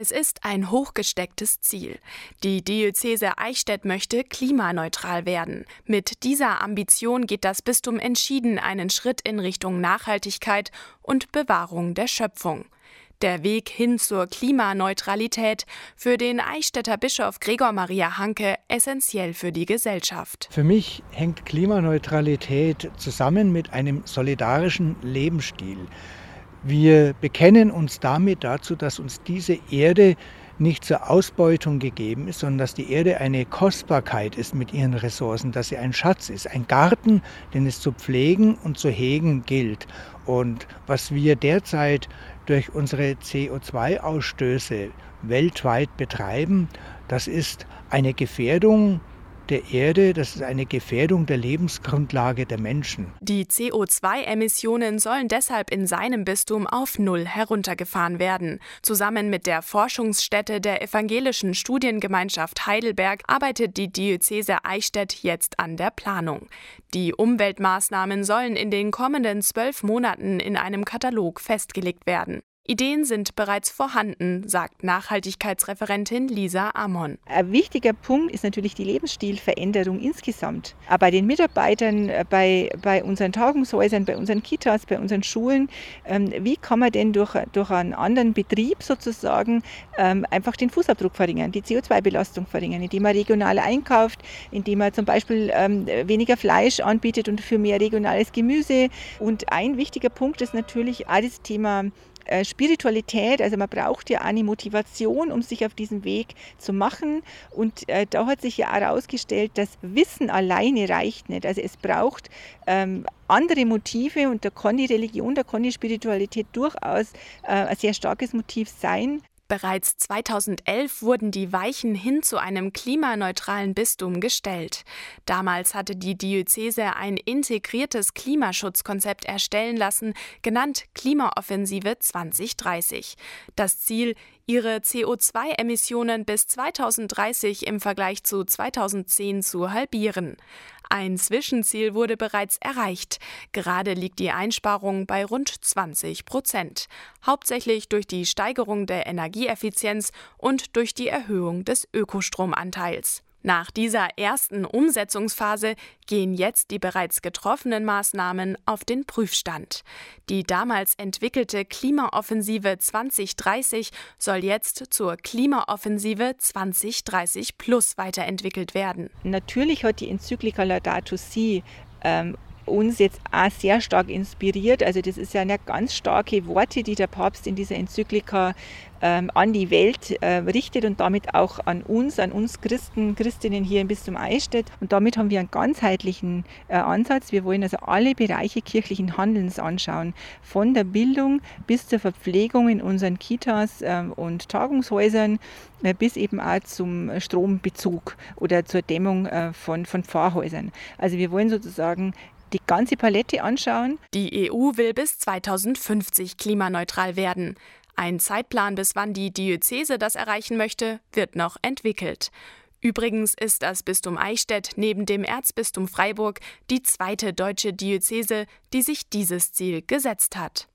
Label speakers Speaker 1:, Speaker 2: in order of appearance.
Speaker 1: Es ist ein hochgestecktes Ziel. Die Diözese Eichstätt möchte klimaneutral werden. Mit dieser Ambition geht das Bistum entschieden einen Schritt in Richtung Nachhaltigkeit und Bewahrung der Schöpfung. Der Weg hin zur Klimaneutralität für den Eichstätter Bischof Gregor Maria Hanke essentiell für die Gesellschaft.
Speaker 2: Für mich hängt Klimaneutralität zusammen mit einem solidarischen Lebensstil. Wir bekennen uns damit dazu, dass uns diese Erde nicht zur Ausbeutung gegeben ist, sondern dass die Erde eine Kostbarkeit ist mit ihren Ressourcen, dass sie ein Schatz ist, ein Garten, den es zu pflegen und zu hegen gilt. Und was wir derzeit durch unsere CO2-Ausstöße weltweit betreiben, das ist eine Gefährdung der Erde, das ist eine Gefährdung der Lebensgrundlage der Menschen.
Speaker 1: Die CO2-Emissionen sollen deshalb in seinem Bistum auf Null heruntergefahren werden. Zusammen mit der Forschungsstätte der Evangelischen Studiengemeinschaft Heidelberg arbeitet die Diözese Eichstätt jetzt an der Planung. Die Umweltmaßnahmen sollen in den kommenden zwölf Monaten in einem Katalog festgelegt werden. Ideen sind bereits vorhanden, sagt Nachhaltigkeitsreferentin Lisa Amon.
Speaker 3: Ein wichtiger Punkt ist natürlich die Lebensstilveränderung insgesamt. Aber bei den Mitarbeitern, äh, bei, bei unseren Tagungshäusern, bei unseren Kitas, bei unseren Schulen, ähm, wie kann man denn durch, durch einen anderen Betrieb sozusagen ähm, einfach den Fußabdruck verringern, die CO2-Belastung verringern, indem man regional einkauft, indem man zum Beispiel ähm, weniger Fleisch anbietet und für mehr regionales Gemüse. Und ein wichtiger Punkt ist natürlich auch das Thema äh, Spiritualität, also man braucht ja eine Motivation, um sich auf diesen Weg zu machen. Und äh, da hat sich ja herausgestellt, dass Wissen alleine reicht nicht. Also es braucht ähm, andere Motive und da kann die Religion, da kann die Spiritualität durchaus äh, ein sehr starkes Motiv sein.
Speaker 1: Bereits 2011 wurden die Weichen hin zu einem klimaneutralen Bistum gestellt. Damals hatte die Diözese ein integriertes Klimaschutzkonzept erstellen lassen, genannt Klimaoffensive 2030. Das Ziel, ihre CO2-Emissionen bis 2030 im Vergleich zu 2010 zu halbieren. Ein Zwischenziel wurde bereits erreicht. Gerade liegt die Einsparung bei rund 20 Prozent, hauptsächlich durch die Steigerung der Energieeffizienz und durch die Erhöhung des Ökostromanteils. Nach dieser ersten Umsetzungsphase gehen jetzt die bereits getroffenen Maßnahmen auf den Prüfstand. Die damals entwickelte Klimaoffensive 2030 soll jetzt zur Klimaoffensive 2030 Plus weiterentwickelt werden.
Speaker 3: Natürlich hat die Enzyklika Laudato Si ähm, uns jetzt auch sehr stark inspiriert. Also das ist ja eine ganz starke Worte, die der Papst in dieser Enzyklika ähm, an die Welt äh, richtet und damit auch an uns, an uns Christen, Christinnen hier im Bistum Eichstätt. Und damit haben wir einen ganzheitlichen äh, Ansatz. Wir wollen also alle Bereiche kirchlichen Handelns anschauen, von der Bildung bis zur Verpflegung in unseren Kitas äh, und Tagungshäusern äh, bis eben auch zum Strombezug oder zur Dämmung äh, von, von Pfarrhäusern. Also wir wollen sozusagen die ganze Palette anschauen.
Speaker 1: Die EU will bis 2050 klimaneutral werden. Ein Zeitplan, bis wann die Diözese das erreichen möchte, wird noch entwickelt. Übrigens ist das Bistum Eichstätt neben dem Erzbistum Freiburg die zweite deutsche Diözese, die sich dieses Ziel gesetzt hat.